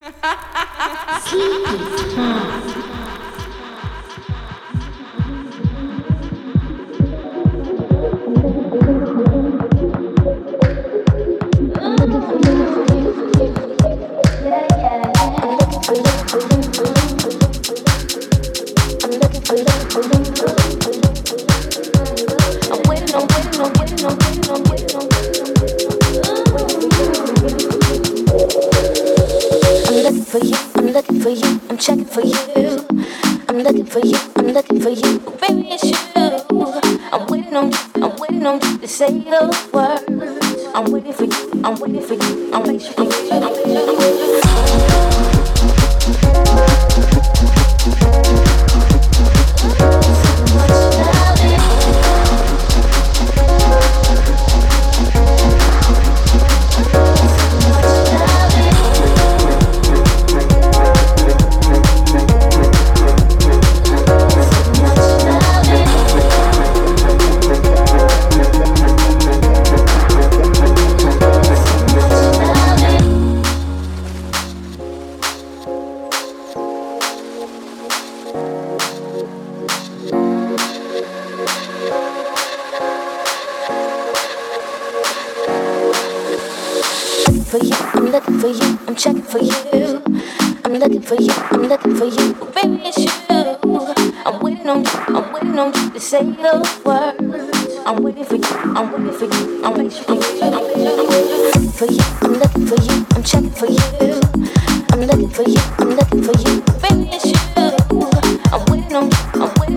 Sleepy time.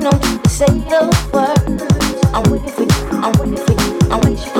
know you to say the words. I'm waiting for you. I'm waiting for you. I'm waiting for you.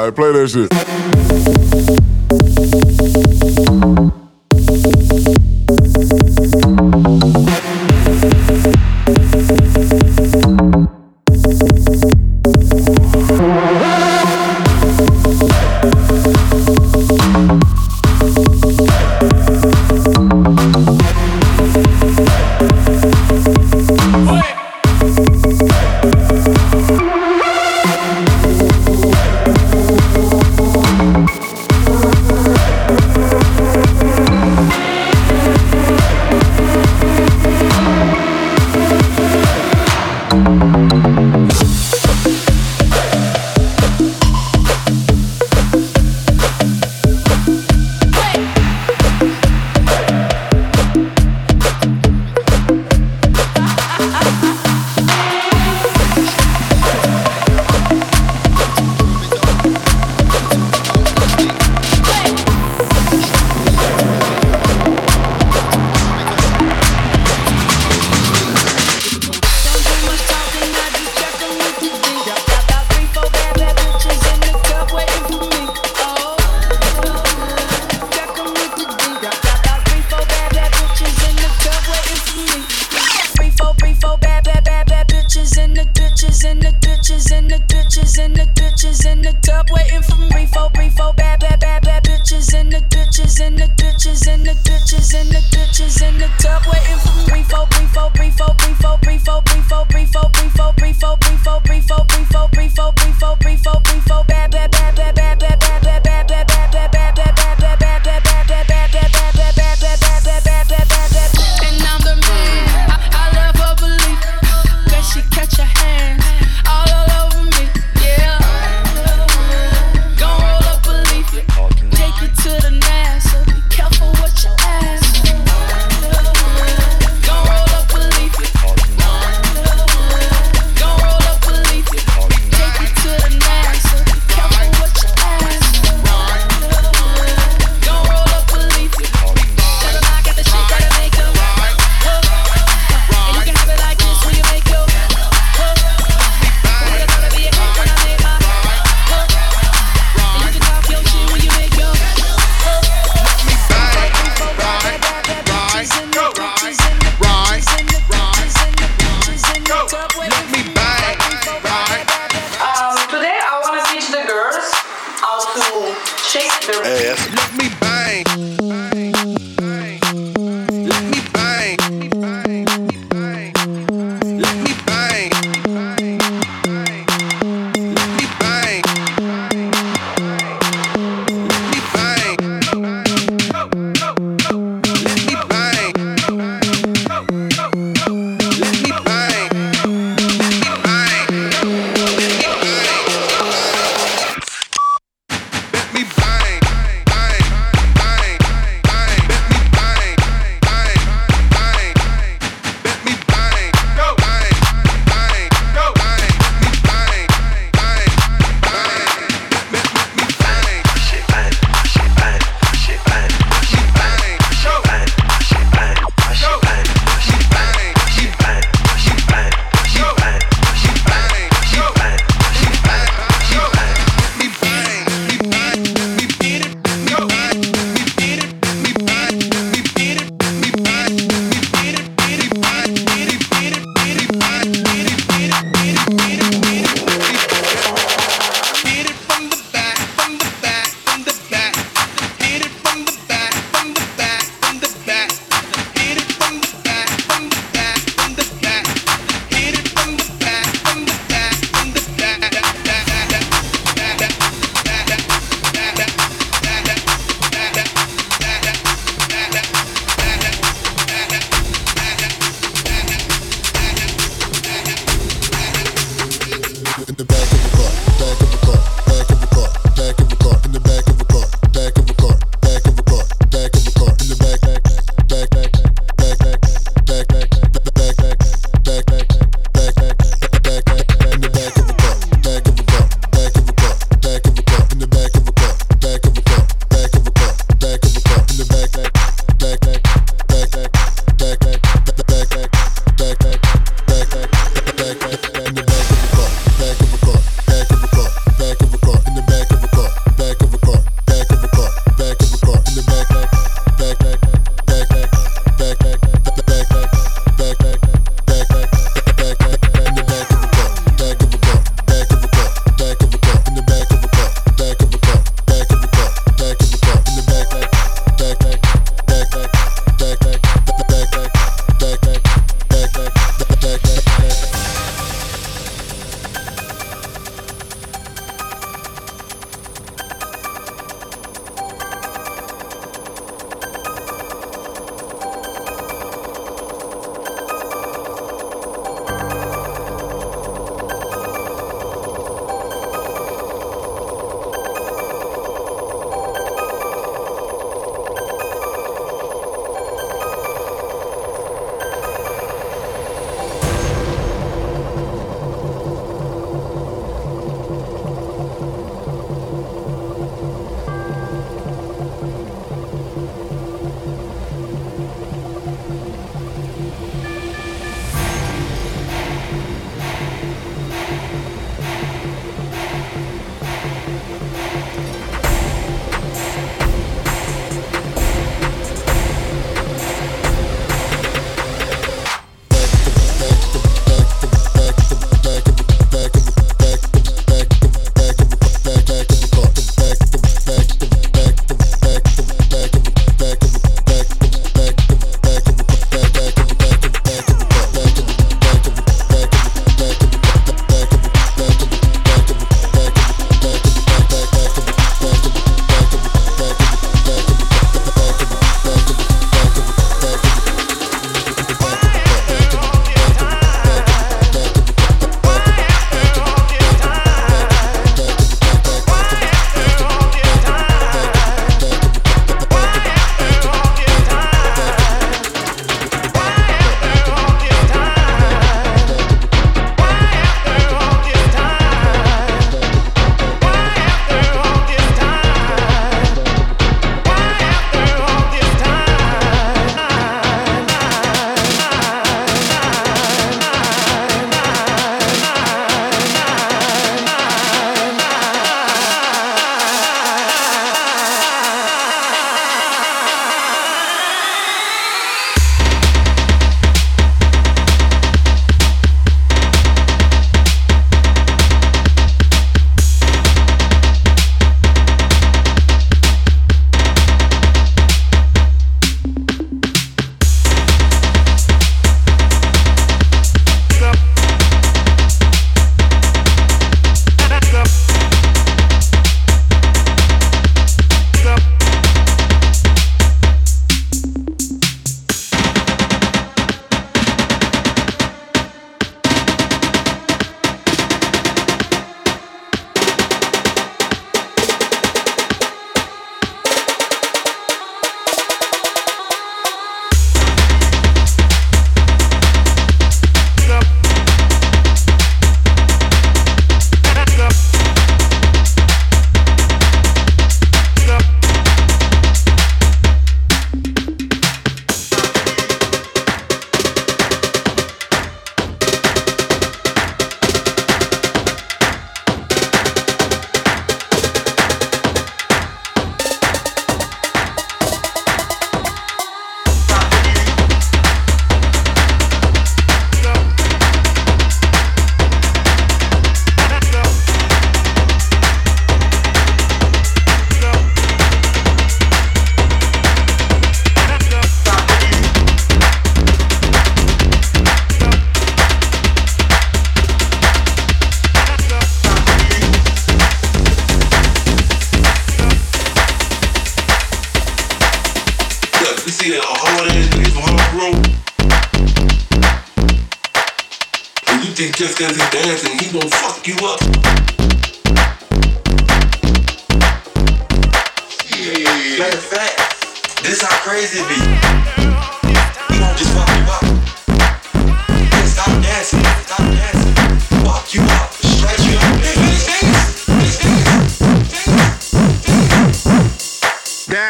Alright, play that shit.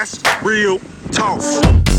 That's real talk.